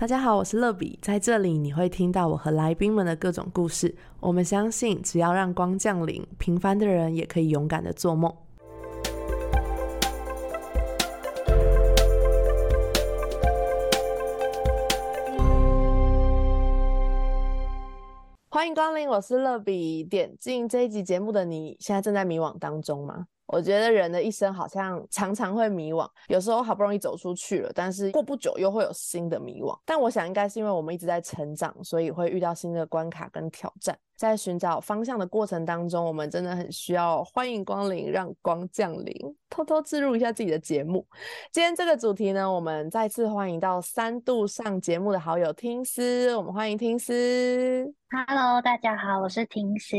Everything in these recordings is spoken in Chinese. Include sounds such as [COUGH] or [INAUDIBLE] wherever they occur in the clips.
大家好，我是乐比，在这里你会听到我和来宾们的各种故事。我们相信，只要让光降临，平凡的人也可以勇敢的做梦。欢迎光临，我是乐比。点进这一集节目的你，现在正在迷惘当中吗？我觉得人的一生好像常常会迷惘，有时候好不容易走出去了，但是过不久又会有新的迷惘。但我想应该是因为我们一直在成长，所以会遇到新的关卡跟挑战。在寻找方向的过程当中，我们真的很需要欢迎光临，让光降临。偷偷置入一下自己的节目。今天这个主题呢，我们再次欢迎到三度上节目的好友听思，我们欢迎听思。Hello，大家好，我是听思。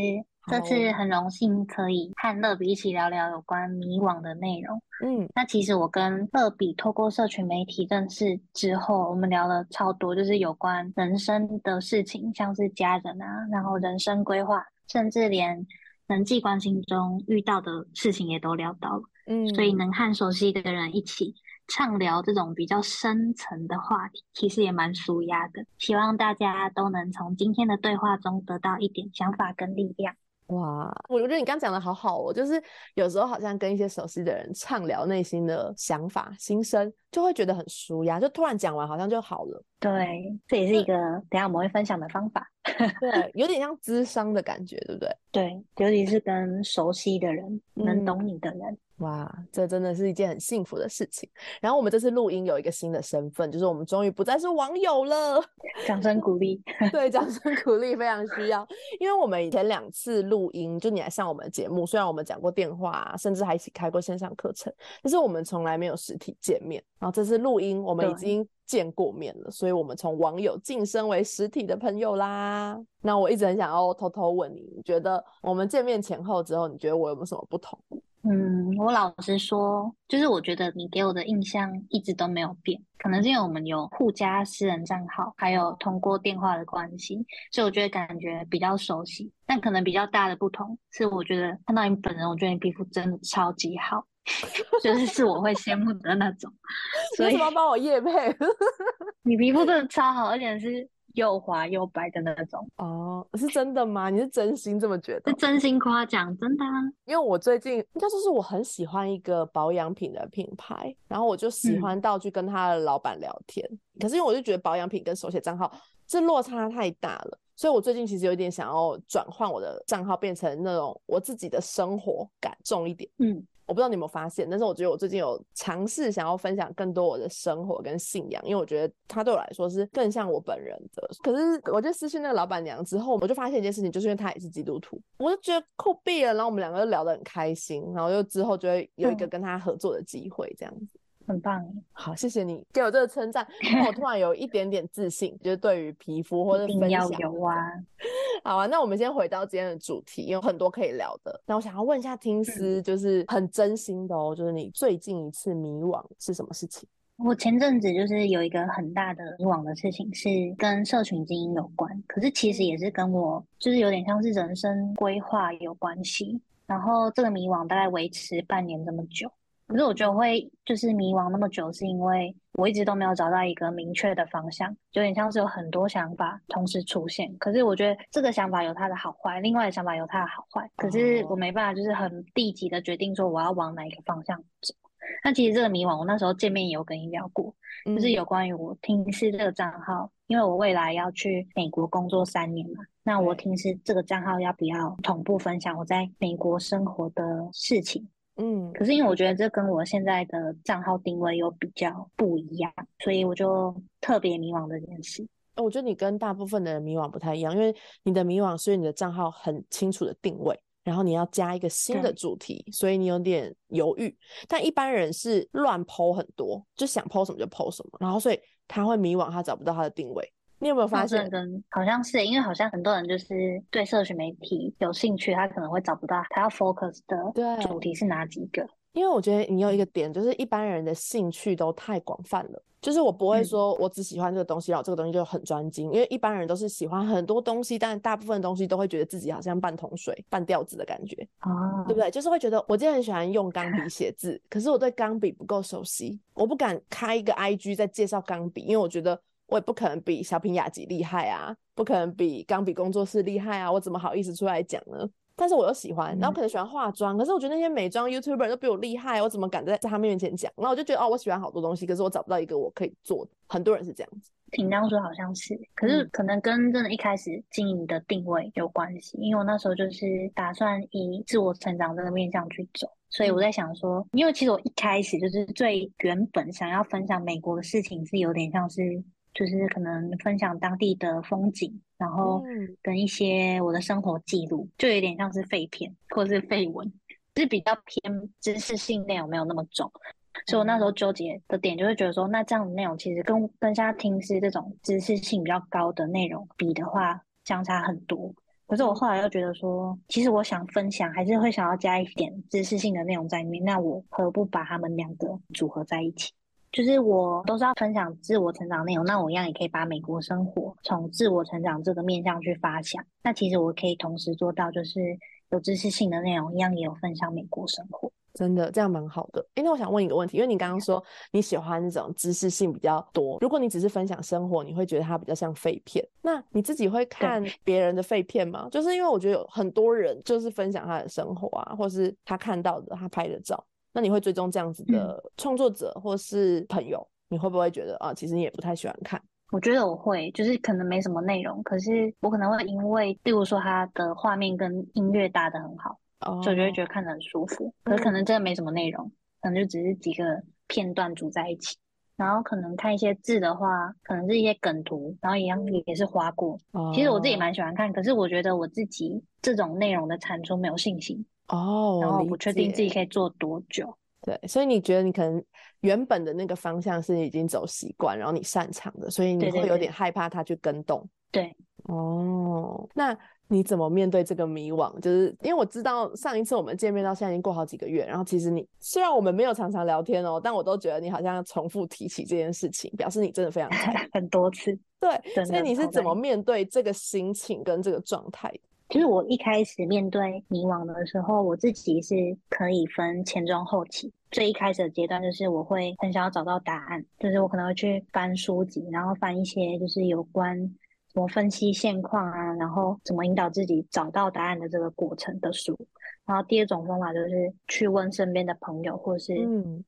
这次很荣幸可以和乐比一起聊聊有关迷惘的内容。嗯，那其实我跟乐比透过社群媒体认识之后，我们聊了超多，就是有关人生的事情，像是家人啊，然后人生规划，甚至连人际关系中遇到的事情也都聊到了。嗯，所以能和熟悉的人一起畅聊这种比较深层的话题，其实也蛮舒压的。希望大家都能从今天的对话中得到一点想法跟力量。哇，我觉得你刚讲的好好哦，就是有时候好像跟一些熟悉的人畅聊内心的想法、心声，就会觉得很舒压，就突然讲完好像就好了。对，这也是一个等下我们会分享的方法。[LAUGHS] 对，有点像智商的感觉，对不对？对，尤其是跟熟悉的人、能懂你的人。哇，这真的是一件很幸福的事情。然后我们这次录音有一个新的身份，就是我们终于不再是网友了。掌声鼓励，对，掌声鼓励非常需要。因为我们以前两次录音，就你来上我们的节目，虽然我们讲过电话，甚至还一起开过线上课程，但是我们从来没有实体见面。然后这次录音，我们已经见过面了，所以我们从网友晋升为实体的朋友啦。那我一直很想要偷偷问你，你觉得我们见面前后之后，你觉得我有没有什么不同？嗯，我老实说，就是我觉得你给我的印象一直都没有变，可能是因为我们有互加私人账号，还有通过电话的关系，所以我觉得感觉比较熟悉。但可能比较大的不同是，我觉得看到你本人，我觉得你皮肤真的超级好，[LAUGHS] 就是是我会羡慕的那种。为什么帮我夜配？[LAUGHS] 你皮肤真的超好，而且是。又滑又白的那种哦，是真的吗？你是真心这么觉得？是真心夸奖，真的。因为我最近应该就是我很喜欢一个保养品的品牌，然后我就喜欢到去跟他的老板聊天。可是因为我就觉得保养品跟手写账号这落差太大了，所以我最近其实有点想要转换我的账号，变成那种我自己的生活感重一点。嗯。我不知道你有没有发现，但是我觉得我最近有尝试想要分享更多我的生活跟信仰，因为我觉得他对我来说是更像我本人的。可是我就私讯那个老板娘之后，我就发现一件事情，就是因为她也是基督徒，我就觉得酷毙了。然后我们两个就聊得很开心，然后又之后就会有一个跟他合作的机会，这样子。很棒，好，谢谢你给我这个称赞，让我突然有一点点自信，就是对于皮肤或者分享。有啊，[LAUGHS] 好啊，那我们先回到今天的主题，有很多可以聊的。那我想要问一下听思，就是很真心的哦，就是你最近一次迷惘是什么事情？我前阵子就是有一个很大的迷惘的事情，是跟社群经营有关，可是其实也是跟我就是有点像是人生规划有关系。然后这个迷惘大概维持半年这么久。可是我觉得会就是迷惘那么久，是因为我一直都没有找到一个明确的方向，有点像是有很多想法同时出现。可是我觉得这个想法有它的好坏，另外的想法有它的好坏。可是我没办法，就是很立即的决定说我要往哪一个方向走。那其实这个迷惘，我那时候见面也有跟你聊过，就是有关于我听是这个账号，因为我未来要去美国工作三年嘛，那我听是这个账号要不要同步分享我在美国生活的事情？嗯，可是因为我觉得这跟我现在的账号定位又比较不一样，所以我就特别迷惘这件事。我觉得你跟大部分的人迷惘不太一样，因为你的迷惘是你的账号很清楚的定位，然后你要加一个新的主题，所以你有点犹豫。但一般人是乱抛很多，就想抛什么就抛什么，然后所以他会迷惘，他找不到他的定位。你有没有发现？好像是，因为好像很多人就是对社群媒体有兴趣，他可能会找不到他要 focus 的主题是哪几个。因为我觉得你有一个点，就是一般人的兴趣都太广泛了。就是我不会说我只喜欢这个东西，然后这个东西就很专精。因为一般人都是喜欢很多东西，但大部分东西都会觉得自己好像半桶水、半吊子的感觉，哦，对不对？就是会觉得我今天很喜欢用钢笔写字，可是我对钢笔不够熟悉，我不敢开一个 IG 在介绍钢笔，因为我觉得。我也不可能比小品雅集厉害啊，不可能比钢笔工作室厉害啊，我怎么好意思出来讲呢？但是我又喜欢，然后可能喜欢化妆，可是我觉得那些美妆 YouTuber 都比我厉害，我怎么敢在在他们面前讲？然后我就觉得哦，我喜欢好多东西，可是我找不到一个我可以做的。很多人是这样子，听当说好像是，可是可能跟真的一开始经营的定位有关系，因为我那时候就是打算以自我成长这个面向去走，所以我在想说，因为其实我一开始就是最原本想要分享美国的事情，是有点像是。就是可能分享当地的风景，然后跟一些我的生活记录，就有点像是废片或是废文，是比较偏知识性内容，没有那么重。所以我那时候纠结的点，就是觉得说，那这样的内容其实跟跟现在听是这种知识性比较高的内容比的话，相差很多。可是我后来又觉得说，其实我想分享，还是会想要加一点知识性的内容在里面，那我何不把他们两个组合在一起？就是我都是要分享自我成长内容，那我一样也可以把美国生活从自我成长这个面向去发想。那其实我可以同时做到，就是有知识性的内容，一样也有分享美国生活。真的这样蛮好的。哎，那我想问一个问题，因为你刚刚说你喜欢那种知识性比较多，如果你只是分享生活，你会觉得它比较像废片。那你自己会看别人的废片吗？就是因为我觉得有很多人就是分享他的生活啊，或是他看到的他拍的照。那你会追踪这样子的创作者或是朋友？你会不会觉得啊，其实你也不太喜欢看？我觉得我会，就是可能没什么内容，可是我可能会因为，例如说他的画面跟音乐搭的很好，所以就会觉得看得很舒服。可是可能真的没什么内容，可能就只是几个片段组在一起。然后可能看一些字的话，可能是一些梗图，然后一样也是花过。其实我自己蛮喜欢看，可是我觉得我自己这种内容的产出没有信心。哦，然后不确定自己可以做多久。对，所以你觉得你可能原本的那个方向是已经走习惯，然后你擅长的，所以你会有点害怕它去跟动。对，哦，那你怎么面对这个迷惘？就是因为我知道上一次我们见面到现在已经过好几个月，然后其实你虽然我们没有常常聊天哦，但我都觉得你好像重复提起这件事情，表示你真的非常 [LAUGHS] 很多次。对，所以你是怎么面对这个心情跟这个状态？就是我一开始面对迷惘的时候，我自己是可以分前中后期。最一开始的阶段，就是我会很想要找到答案，就是我可能会去翻书籍，然后翻一些就是有关怎么分析现况啊，然后怎么引导自己找到答案的这个过程的书。然后第二种方法就是去问身边的朋友，或是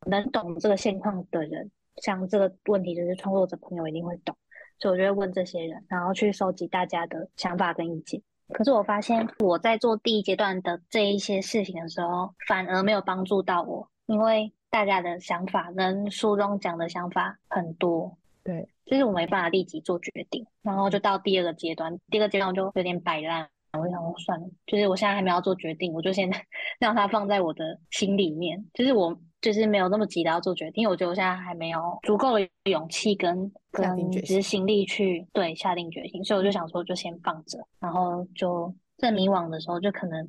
能懂这个现况的人，像这个问题就是创作者朋友一定会懂，所以我就会问这些人，然后去收集大家的想法跟意见。可是我发现我在做第一阶段的这一些事情的时候，反而没有帮助到我，因为大家的想法跟书中讲的想法很多，对，就是我没办法立即做决定，然后就到第二个阶段，第二个阶段我就有点摆烂，我想说算了，就是我现在还没有做决定，我就先 [LAUGHS] 让它放在我的心里面，就是我。就是没有那么急的要做决定，因为我觉得我现在还没有足够的勇气跟跟执行力去对下定决心，所以我就想说就先放着，然后就在迷惘的时候，就可能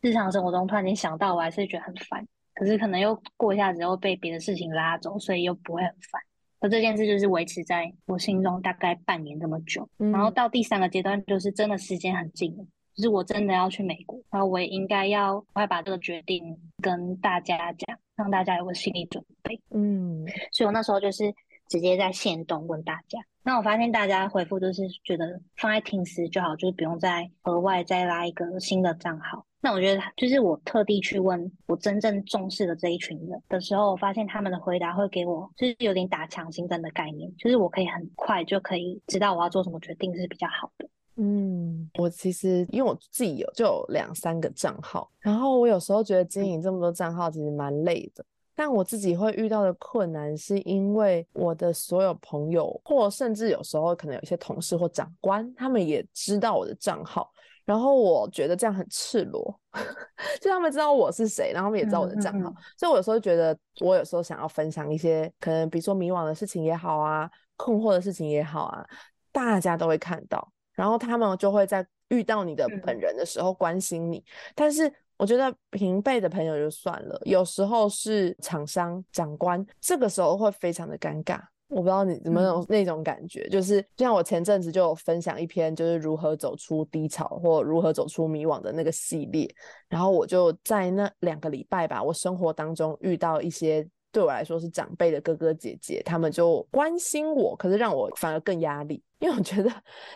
日常生活中突然间想到，我还是觉得很烦，可是可能又过一下子又被别的事情拉走，所以又不会很烦。而这件事就是维持在我心中大概半年这么久，然后到第三个阶段就是真的时间很近了，就是我真的要去美国，然后我也应该要快把这个决定跟大家讲。让大家有个心理准备，嗯，所以我那时候就是直接在线动问大家，那我发现大家回复都是觉得放在听时就好，就是不用再额外再拉一个新的账号。那我觉得就是我特地去问我真正重视的这一群人的时候，我发现他们的回答会给我就是有点打强心针的概念，就是我可以很快就可以知道我要做什么决定是比较好的。嗯，我其实因为我自己有就有两三个账号，然后我有时候觉得经营这么多账号其实蛮累的。但我自己会遇到的困难，是因为我的所有朋友，或甚至有时候可能有一些同事或长官，他们也知道我的账号，然后我觉得这样很赤裸，[LAUGHS] 就他们知道我是谁，然后他们也知道我的账号，所以我有时候觉得，我有时候想要分享一些可能比如说迷惘的事情也好啊，困惑的事情也好啊，大家都会看到。然后他们就会在遇到你的本人的时候关心你，但是我觉得平辈的朋友就算了，有时候是厂商长官，这个时候会非常的尴尬。我不知道你怎么有那种感觉，就是就像我前阵子就有分享一篇，就是如何走出低潮或如何走出迷惘的那个系列，然后我就在那两个礼拜吧，我生活当中遇到一些。对我来说是长辈的哥哥姐姐，他们就关心我，可是让我反而更压力。因为我觉得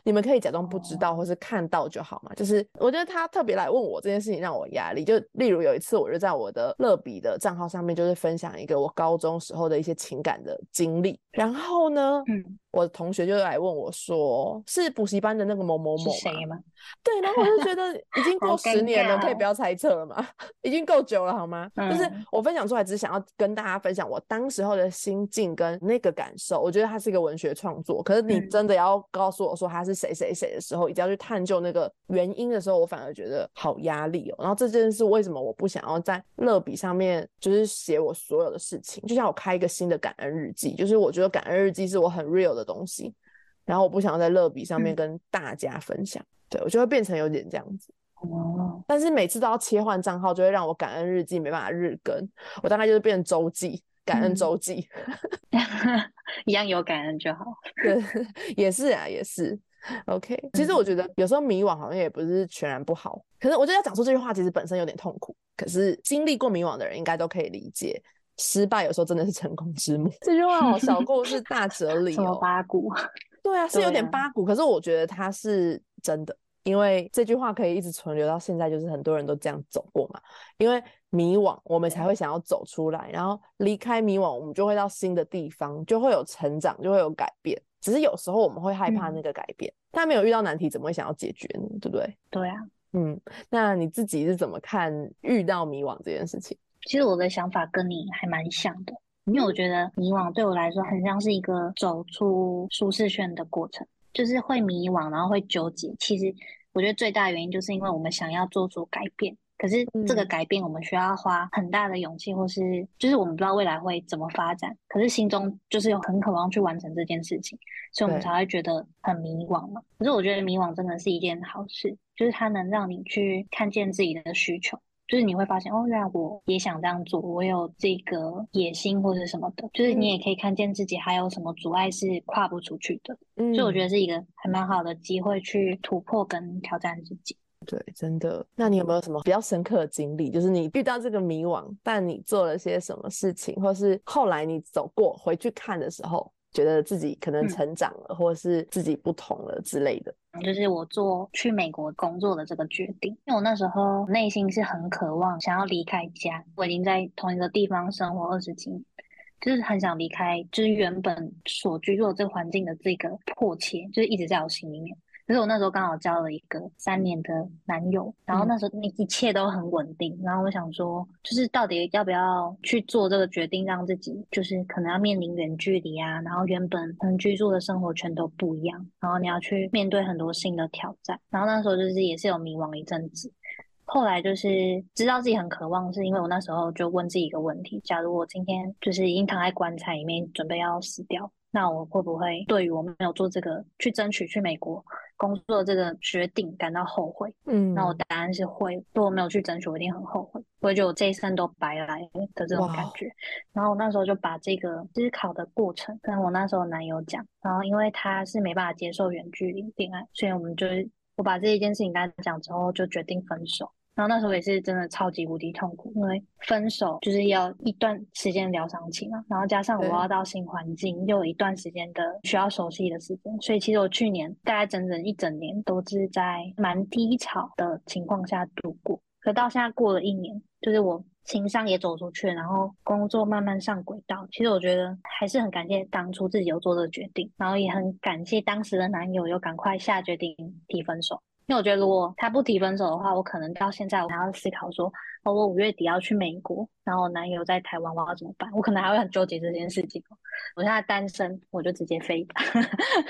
你们可以假装不知道或是看到就好嘛。就是我觉得他特别来问我这件事情让我压力。就例如有一次，我就在我的乐比的账号上面，就是分享一个我高中时候的一些情感的经历。然后呢，嗯，我的同学就来问我说：“是补习班的那个某某某吗？”对，然后我就觉得已经 [LAUGHS] 过十年了，可以不要猜测了吗？[LAUGHS] 已经够久了好吗？就是我分享出来，只是想要跟大家分享我当时候的心境跟那个感受。我觉得它是一个文学创作，可是你真的要告诉我说他是谁谁谁的时候，一定要去探究那个原因的时候，我反而觉得好压力哦。然后这件事为什么我不想要在乐笔上面就是写我所有的事情？就像我开一个新的感恩日记，就是我觉得感恩日记是我很 real 的东西，然后我不想要在乐笔上面跟大家分享。对，我就会变成有点这样子哦。但是每次都要切换账号，就会让我感恩日记没办法日更。我大概就是变成周记，感恩周记，[LAUGHS] 一样有感恩就好。[LAUGHS] 对，也是啊，也是。OK，其实我觉得有时候迷惘好像也不是全然不好。可是我觉得要讲出这句话，其实本身有点痛苦。可是经历过迷惘的人应该都可以理解，失败有时候真的是成功之母。这句话哦，小故事 [LAUGHS] 大哲理哦。八股？对啊，是有点八股。可是我觉得它是。真的，因为这句话可以一直存留到现在，就是很多人都这样走过嘛。因为迷惘，我们才会想要走出来，然后离开迷惘，我们就会到新的地方，就会有成长，就会有改变。只是有时候我们会害怕那个改变，但没有遇到难题，怎么会想要解决呢？对不对？对啊，嗯。那你自己是怎么看遇到迷惘这件事情？其实我的想法跟你还蛮像的，因为我觉得迷惘对我来说很像是一个走出舒适圈的过程。就是会迷惘，然后会纠结。其实我觉得最大原因就是因为我们想要做出改变，可是这个改变我们需要花很大的勇气，或是就是我们不知道未来会怎么发展，可是心中就是有很渴望去完成这件事情，所以我们才会觉得很迷惘嘛。可是我觉得迷惘真的是一件好事，就是它能让你去看见自己的需求。就是你会发现，哦，原来我也想这样做，我有这个野心或者什么的。就是你也可以看见自己还有什么阻碍是跨不出去的。嗯，所以我觉得是一个还蛮好的机会去突破跟挑战自己。对，真的。那你有没有什么比较深刻的经历？就是你遇到这个迷惘，但你做了些什么事情，或是后来你走过回去看的时候？觉得自己可能成长了，或者是自己不同了之类的，就是我做去美国工作的这个决定，因为我那时候内心是很渴望想要离开家，我已经在同一个地方生活二十几年，就是很想离开，就是原本所居住的这个环境的这个迫切，就是一直在我心里面。可是我那时候刚好交了一个三年的男友，然后那时候那一切都很稳定，然后我想说，就是到底要不要去做这个决定，让自己就是可能要面临远距离啊，然后原本可能居住的生活全都不一样，然后你要去面对很多新的挑战，然后那时候就是也是有迷惘一阵子，后来就是知道自己很渴望，是因为我那时候就问自己一个问题：假如我今天就是已经躺在棺材里面准备要死掉，那我会不会对于我没有做这个去争取去美国？工作这个决定感到后悔，嗯，那我答案是会。如果没有去争取，我一定很后悔，我觉得我这一生都白来的这种感觉。然后我那时候就把这个思考的过程跟我那时候男友讲，然后因为他是没办法接受远距离恋爱，所以我们就是我把这一件事情跟他讲之后，就决定分手。然后那时候也是真的超级无敌痛苦，因为分手就是要一段时间疗伤期嘛，然后加上我要到新环境，又有一段时间的需要熟悉的时间，所以其实我去年大概整整一整年都是在蛮低潮的情况下度过。可到现在过了一年，就是我情商也走出去，然后工作慢慢上轨道。其实我觉得还是很感谢当初自己有做这个决定，然后也很感谢当时的男友有赶快下决定提分手。因为我觉得，如果他不提分手的话，我可能到现在我还要思考说，哦，我五月底要去美国，然后男友在台湾，我要怎么办？我可能还会很纠结这件事情。我现在单身，我就直接飞，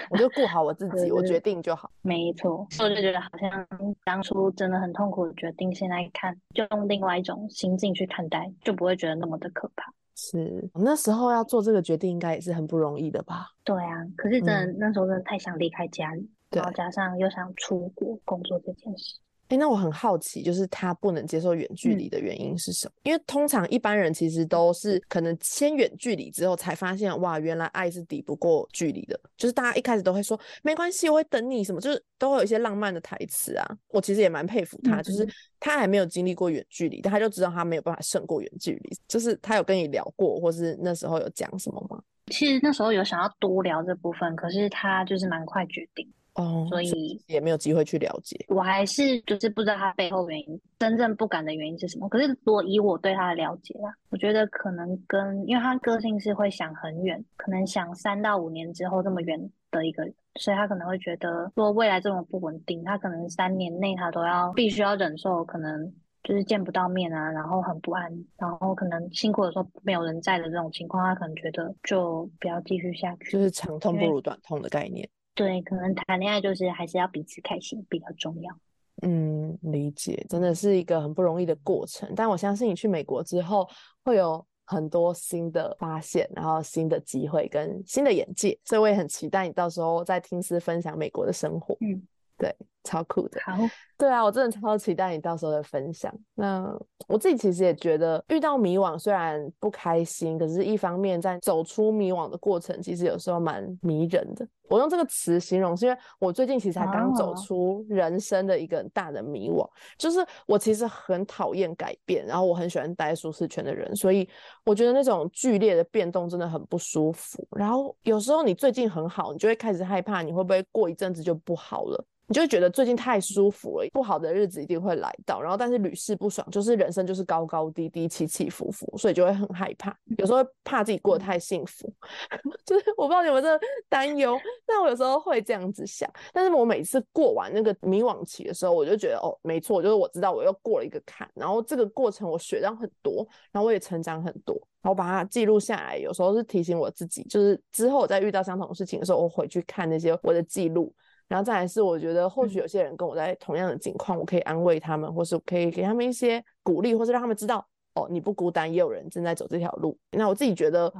我就顾好我自己，我决定就好。没错，我就觉得好像当初真的很痛苦的决定，现在看就用另外一种心境去看待，就不会觉得那么的可怕。是，那时候要做这个决定，应该也是很不容易的吧？对啊，可是真的那时候真的太想离开家里。然后加上又想出国工作这件事，哎，那我很好奇，就是他不能接受远距离的原因是什么？因为通常一般人其实都是可能先远距离之后才发现，哇，原来爱是抵不过距离的。就是大家一开始都会说没关系，我会等你什么，就是都会有一些浪漫的台词啊。我其实也蛮佩服他，就是他还没有经历过远距离，但他就知道他没有办法胜过远距离。就是他有跟你聊过，或是那时候有讲什么吗？其实那时候有想要多聊这部分，可是他就是蛮快决定。哦，所以也没有机会去了解。我还是就是不知道他背后原因，真正不敢的原因是什么。可是，如果以我对他的了解啊，我觉得可能跟因为他个性是会想很远，可能想三到五年之后这么远的一个人，所以他可能会觉得，说未来这么不稳定，他可能三年内他都要必须要忍受，可能就是见不到面啊，然后很不安，然后可能辛苦的时候没有人在的这种情况，他可能觉得就不要继续下去，就是长痛不如短痛的概念。对，可能谈恋爱就是还是要彼此开心比较重要。嗯，理解，真的是一个很不容易的过程。但我相信你去美国之后会有很多新的发现，然后新的机会跟新的眼界，所以我也很期待你到时候在听思分享美国的生活。嗯，对，超酷的。好。对啊，我真的超期待你到时候的分享。那我自己其实也觉得，遇到迷惘虽然不开心，可是一方面在走出迷惘的过程，其实有时候蛮迷人的。我用这个词形容，是因为我最近其实才刚走出人生的一个很大的迷惘，就是我其实很讨厌改变，然后我很喜欢待舒适圈的人，所以我觉得那种剧烈的变动真的很不舒服。然后有时候你最近很好，你就会开始害怕，你会不会过一阵子就不好了？你就会觉得最近太舒服了，不好的日子一定会来到，然后但是屡试不爽，就是人生就是高高低低、起起伏伏，所以就会很害怕，有时候怕自己过得太幸福，[LAUGHS] 就是我不知道你们这担忧，但我有时候会这样子想，但是我每次过完那个迷惘期的时候，我就觉得哦，没错，就是我知道我又过了一个坎，然后这个过程我学到很多，然后我也成长很多，然后把它记录下来，有时候是提醒我自己，就是之后我再遇到相同的事情的时候，我回去看那些我的记录。然后再来是，我觉得或许有些人跟我在同样的境况，我可以安慰他们，或是可以给他们一些鼓励，或是让他们知道。哦，你不孤单，也有人正在走这条路。那我自己觉得，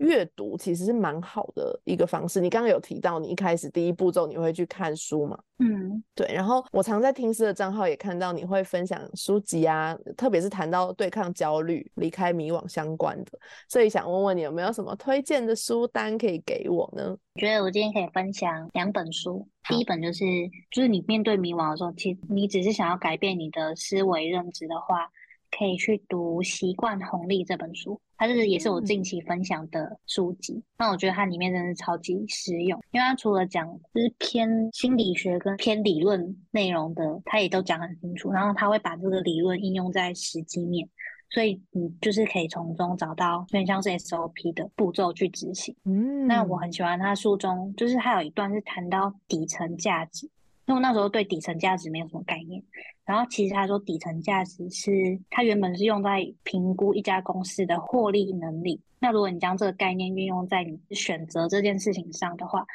阅读其实是蛮好的一个方式。你刚刚有提到，你一开始第一步骤你会去看书嘛？嗯，对。然后我常在听诗的账号也看到你会分享书籍啊，特别是谈到对抗焦虑、离开迷惘相关的。所以想问问你，有没有什么推荐的书单可以给我呢？我觉得我今天可以分享两本书。第一本就是，就是你面对迷惘的时候，其实你只是想要改变你的思维认知的话。可以去读《习惯红利》这本书，它是也是我近期分享的书籍。那我觉得它里面真的是超级实用，因为它除了讲就是偏心理学跟偏理论内容的，它也都讲很清楚。然后它会把这个理论应用在实际面，所以你就是可以从中找到有点像是 SOP 的步骤去执行。嗯，那我很喜欢他书中，就是还有一段是谈到底层价值。因为那时候对底层价值没有什么概念，然后其实他说底层价值是他原本是用在评估一家公司的获利能力。那如果你将这个概念运用在你选择这件事情上的话，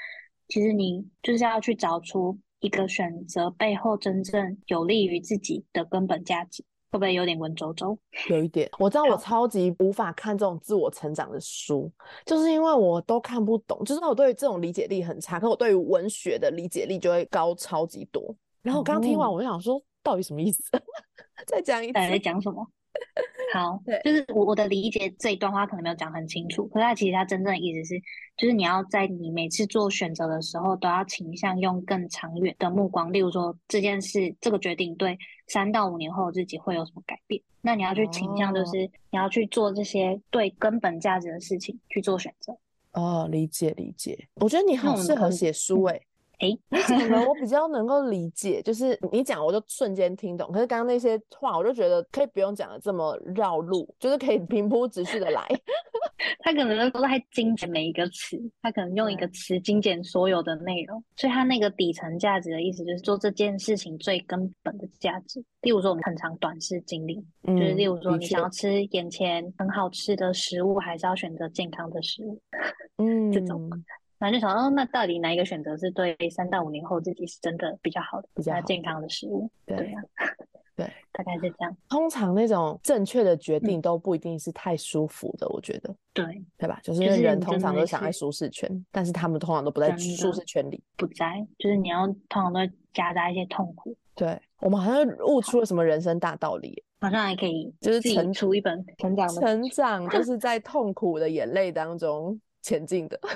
其实你就是要去找出一个选择背后真正有利于自己的根本价值。会不会有点文绉绉？有一点，我知道我超级无法看这种自我成长的书，就是因为我都看不懂，就是我对这种理解力很差，可我对于文学的理解力就会高超级多。然后我刚听完，我就想说，到底什么意思？[LAUGHS] 再讲一次，在讲什么？好，对，就是我我的理解这一段话可能没有讲很清楚，可是它其实它真正的意思是，就是你要在你每次做选择的时候，都要倾向用更长远的目光，例如说这件事这个决定对三到五年后自己会有什么改变，那你要去倾向就是你要去做这些对根本价值的事情去做选择。哦，理解理解，我觉得你好适合写书诶。哎，你讲的我比较能够理解，就是你讲我就瞬间听懂。可是刚刚那些话，我就觉得可以不用讲的这么绕路，就是可以平铺直叙的来。[LAUGHS] 他可能都在精简每一个词，他可能用一个词精简所有的内容，所以他那个底层价值的意思就是做这件事情最根本的价值。例如说，我们很长短视经历，就是例如说，你想要吃眼前很好吃的食物，还是要选择健康的食物？嗯，这种。然后就想，哦，那到底哪一个选择是对三到五年后自己是真的比较好的、比较健康的食物？对呀，对，大概是这样。通常那种正确的决定都不一定是太舒服的，我觉得。对，对吧？就是人通常都想在舒适圈，但是他们通常都不在舒适圈里，不在，就是你要通常都夹杂一些痛苦。对我们好像悟出了什么人生大道理，好像还可以就是成出一本成长的成长就是 [LAUGHS] 在痛苦的眼泪当中前进的。[LAUGHS]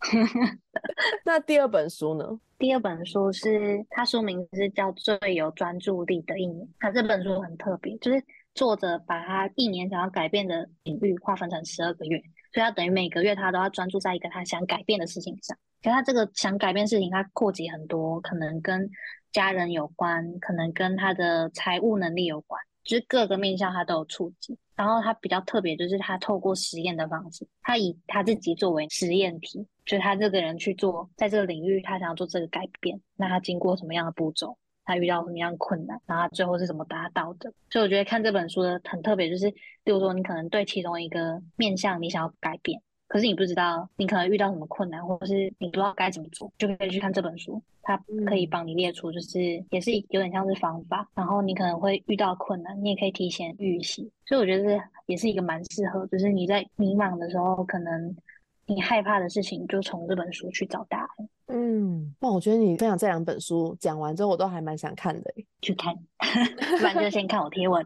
[LAUGHS] 那第二本书呢？第二本书是它书名是叫《最有专注力的一年》。它这本书很特别，就是作者把他一年想要改变的领域划分成十二个月，所以他等于每个月他都要专注在一个他想改变的事情上。可他这个想改变事情，他扩及很多，可能跟家人有关，可能跟他的财务能力有关，就是各个面向他都有触及。然后他比较特别，就是他透过实验的方式，他以他自己作为实验体，就是他这个人去做，在这个领域他想要做这个改变，那他经过什么样的步骤，他遇到什么样的困难，然后他最后是怎么达到的。所以我觉得看这本书的很特别，就是比如说你可能对其中一个面向你想要改变。可是你不知道你可能遇到什么困难，或者是你不知道该怎么做，就可以去看这本书，它可以帮你列出，就是也是有点像是方法。然后你可能会遇到困难，你也可以提前预习。所以我觉得这也是一个蛮适合，就是你在迷茫的时候，可能你害怕的事情，就从这本书去找答案。嗯，那我觉得你分享这两本书讲完之后，我都还蛮想看的。去看，[LAUGHS] 不然就先看我贴文。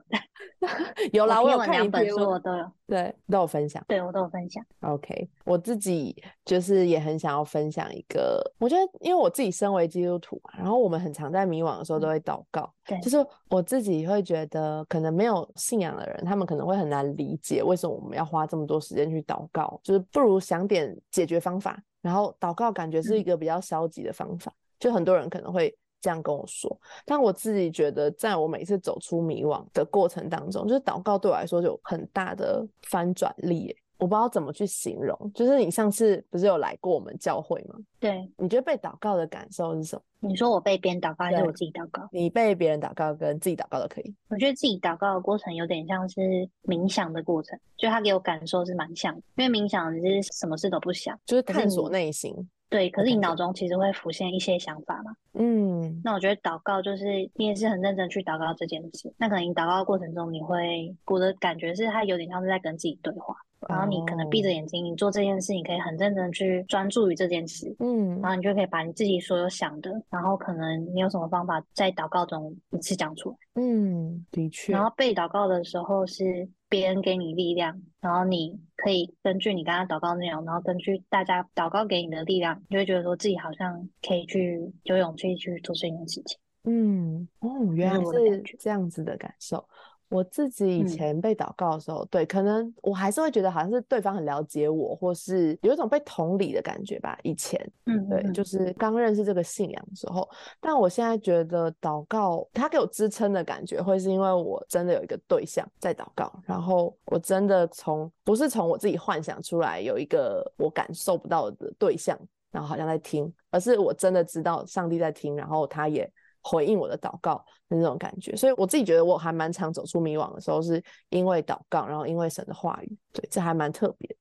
[LAUGHS] 有啦，我有贴文两本书我都有，对，都有分享。对我都有分享。OK，我自己就是也很想要分享一个，我觉得因为我自己身为基督徒嘛，然后我们很常在迷惘的时候都会祷告，对就是我自己会觉得，可能没有信仰的人，他们可能会很难理解为什么我们要花这么多时间去祷告，就是不如想点解决方法，然后祷告感觉是一个比较消极的方法，就很多人可能会。这样跟我说，但我自己觉得，在我每次走出迷惘的过程当中，就是祷告对我来说就有很大的翻转力耶。我不知道怎么去形容，就是你上次不是有来过我们教会吗？对，你觉得被祷告的感受是什么？你说我被别人祷告还是我自己祷告？你被别人祷告跟自己祷告都可以。我觉得自己祷告的过程有点像是冥想的过程，就他给我感受是蛮像的，因为冥想你是什么事都不想，就是探索内心。对，可是你脑中其实会浮现一些想法嘛。嗯，那我觉得祷告就是你也是很认真去祷告这件事，那可能你祷告的过程中，你会我的感觉是他有点像是在跟自己对话，然后你可能闭着哦，眼睛，你做这件事，你可以很认真去专注于这件事，嗯然嗯后你就可以把你自己所有想的，然后可能你有什么方法在祷告中一次讲出来。嗯，的确然，后被祷告的时候是别人给你力量，然后你可以根据你刚刚祷告内容，然后根据大家祷告给你的力量，你就会觉得说自己好像可以去有勇气去做这件事情。嗯，哦，原来是是我的感觉这样子的感受。我自己以嗯前被祷告的时候，对，可能我还是会觉得好像是对方很了解我，或是有一种被同理的感觉吧。以前，对，嗯对就是刚认识这个信仰的时候，但我现在觉得祷告，它给我支撑的感觉，会是因为我真的有一个对象在祷告，然后我真的从不是从我自己幻想出来有一个我感受不到的对象，然后好像在听，而是我真的知道上帝在听，然后他也回应我的祷告的那种感觉。所以我自己觉得我还蛮常走出迷惘的时候，是因为祷告，然后因为神的话语，对，这还蛮特别。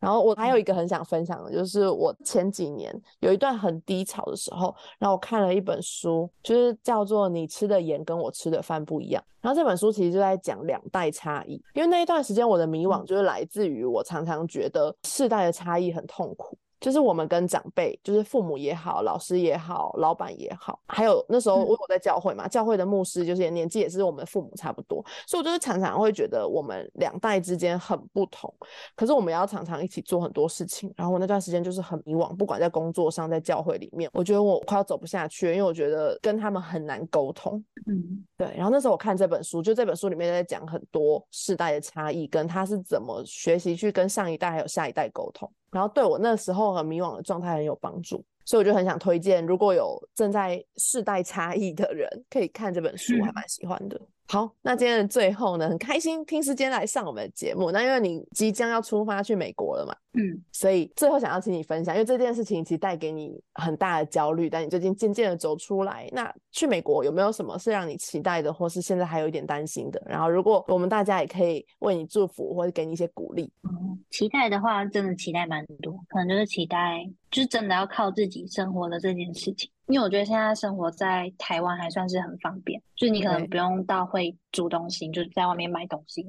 然后我还有一个很想分享的，就是我前几年有一段很低潮的时候，然后我看了一本书，就是叫做《你吃的盐跟我吃的饭不一样》。然后这本书其实就在讲两代差异，因为那一段时间我的迷惘就是来自于我常常觉得世代的差异很痛苦。就是我们跟长辈，就是父母也好，老师也好，老板也好，还有那时候嗯我有在教会嘛，教会的牧师就是年纪也是我们父母差不多，所以我就是常常会觉得我们两代之间很不同，可是我们要常常一起做很多事情。然后我那段时间就是很迷惘，不管在工作上，在教会里面，我觉得我快要走不下去了，因为我觉得跟他们很难沟通。嗯对，然后那时候我看这本书，就这本书里面在讲很多世代的差异，跟他是怎么学习去跟上一代还有下一代沟通，然后对我那时候很迷惘的状态很有帮助，所以我就很想推荐，如果有正在世代差异的人，可以看这本书，我还嗯蛮喜欢的。好，那今天的最后呢，很开心听时间来上我们的节目。那因为你即将要出发去美国了嘛，嗯，所以最后想要请你分享，因为这件事情其实带给你很大的焦虑，但你最近渐渐的走出来。那去美国有没有什么是让你期待的，或是现在还有一点担心的？然后如果我们大家也可以为你祝福，或者给你一些鼓励。嗯，期待的话，真的期待蛮多，可能就是期待，就是真的要靠自己生活的这件事情。因为我觉得现在生活在台湾还算是很方便，就是你可能不用到会煮东西，你就在外面买东西，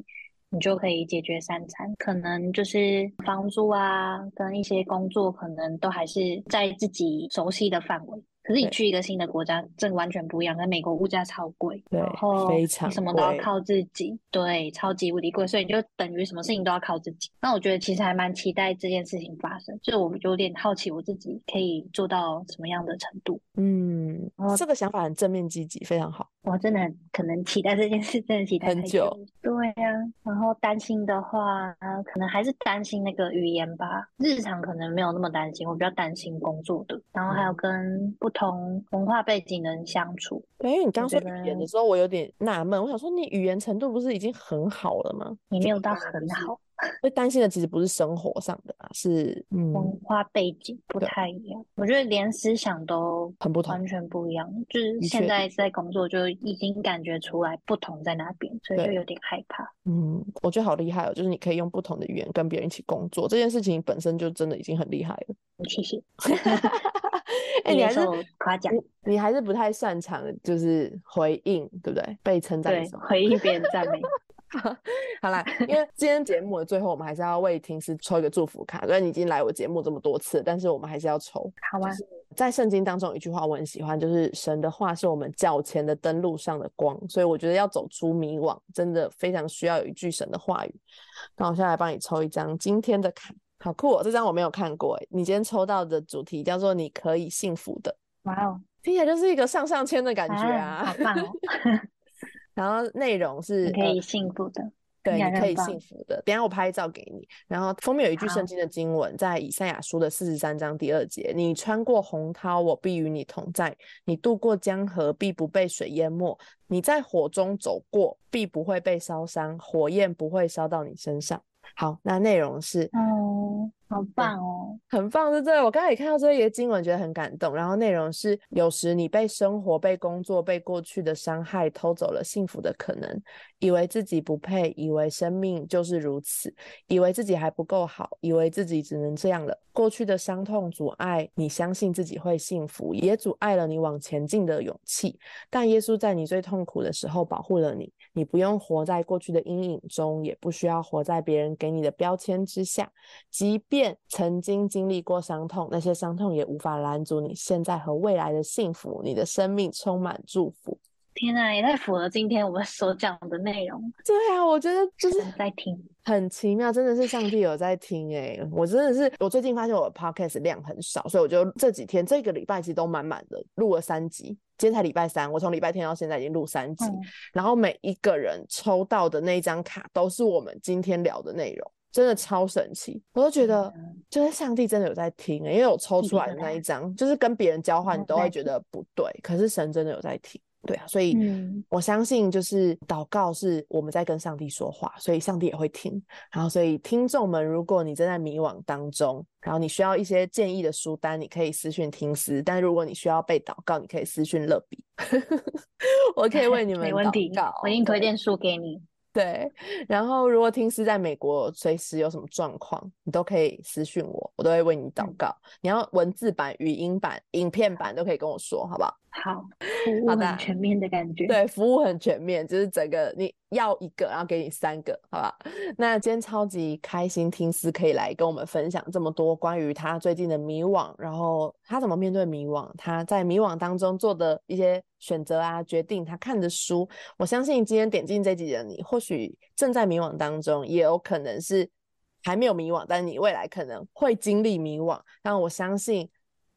你就可以解决三餐。可能就是房租啊，跟一些工作，可能都还是在自己熟悉的范围。可是你去一个新的国家，这个完全不一样。在美国物价超贵，对然后非常你什么都要靠自己，对，超级无敌贵，所以你就等于什么事情都要靠自己。那我觉得其实还蛮期待这件事情发生，就是我有点好奇我自己可以做到什么样的程度。嗯哦，这个想法很正面积极，非常好。我真的很可能期待这件事，真的期待很久。对呀、然后担心的话，可能还是担心那个语言吧。日常可能没有那么担心，我比较担心工作的，然后还有嗯跟不同文化背景的人相处。对，因为你刚说语言的时候，我有点纳闷，我想说你语言程度不是已经很好了吗？你没有到很好，会担心的其实不是生活上的啊，是文嗯化背景不太一样。我觉得连思想都很不同完全不一样。就是现在在工作就已经感觉出来不同在哪边，所以就有点害怕。嗯，我觉得好厉害哦，就是你可以用不同的语言跟别人一起工作，这件事情本身就真的已经很厉害了。谢谢，[LAUGHS] 哎、你接还是夸奖。你你还是不太擅长就是回应，对不对？被称赞。回应别人赞美。[LAUGHS] [LAUGHS] 好啦，因为今天节目的最后，我们还是要为听师抽一个祝福卡。虽然你已经来我节目这么多次，但是我们还是要抽。好啊，在圣经当中有一句话我很喜欢，就是神的话是我们脚前的灯路上的光，所以我觉得要走出迷惘，真的非常需要有一句神的话语。那我现在来帮你抽一张今天的卡，好酷哦！这张我没有看过诶，你今天抽到的主题叫做“你可以幸福的哇哦，”，听起来就是一个上上签的感觉啊，好啊。棒哦！[LAUGHS] [LAUGHS] 然后内容是可以幸福的，对，你可以幸福的。等一下我拍照给你。然后封面有一句圣好经的经文，在以赛亚书的四十三章第二节：“你穿过洪涛，我必与你同在；你渡过江河，必不被水淹没；你在火中走过，必不会被烧伤，火焰不会烧到你身上。”好，那内容是哦，好棒哦！很棒，对不对？我刚才也看到这一节经文，觉得很感动。然后内容是：有时你被生活、被工作、被过去的伤害偷走了幸福的可能，以为自己不配，以为生命就是如此，以为自己还不够好，以为自己只能这样了。过去的伤痛阻碍你相信自己会幸福，也阻碍了你往前进的勇气。但耶稣在你最痛苦的时候保护了你，你不用活在过去的阴影中，也不需要活在别人给你的标签之下。即便曾经经历过伤痛，那些伤痛也无法拦阻你现在和未来的幸福。你的生命充满祝福。天啊，也太符合今天我们所讲的内容。对啊，我觉得就是在听，很奇妙，真的是上帝有在听诶、我真的是，我最近发现我的 podcast 量很少，所以我就这几天这个礼拜其实都满满的，录了三集。今天才礼拜三，我从礼拜天到现在已经录三集，嗯，然后每一个人抽到的那一张卡都是我们今天聊的内容，真的超神奇。我都觉得，嗯就是上帝真的有在听、欸，因为我抽出来的那一张，就是跟别人交换，你都会觉得不对，可是神真的有在听。对啊，所以嗯我相信，就是祷告是我们在跟上帝说话，所以上帝也会听。然后，所以听众们，如果你正在迷惘当中，然后你需要一些建议的书单，你可以私讯听思；但如果你需要被祷告，你可以私讯乐比，[LAUGHS] 我可以为你们没问题祷告，我已经推对荐书给你。对，然后如果听师在美国随时有什么状况，你都可以私讯我，我都会为你祷嗯告。你要文字版、语音版、影片版都可以跟我说，好不好？好，服务很全面的感觉。，对，服务很全面，就是整个你要一个，然后给你三个，好吧？那今天超级开心，听思可以来跟我们分享这么多关于他最近的迷惘，然后他怎么面对迷惘，他在迷惘当中做的一些选择啊、决定，他看的书。我相信今天点进这集的你，或许正在迷惘当中，也有可能是还没有迷惘，但你未来可能会经历迷惘。但我相信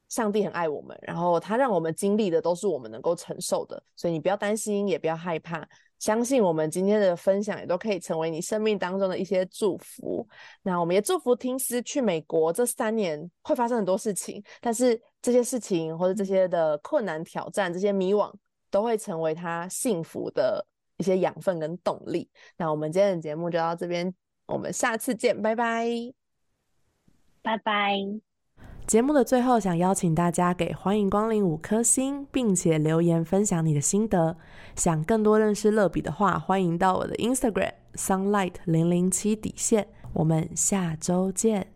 上帝很爱我们，然后他让我们经历的都是我们能够承受的，所以你不要担心，也不要害怕，相信我们今天的分享也都可以成为你生命当中的一些祝福。那我们也祝福听思去美国这三年会发生很多事情，但是这些事情或者这些的困难挑战、这些迷惘，都会成为他幸福的一些养分跟动力。那我们今天的节目就到这边，我们下次见，拜拜。拜拜。节目的最后，想邀请大家给欢迎光临五颗星，并且留言分享你的心得。想更多认识乐比的话，欢迎到我的 Instagram sunlight 零零七底线。我们下周见。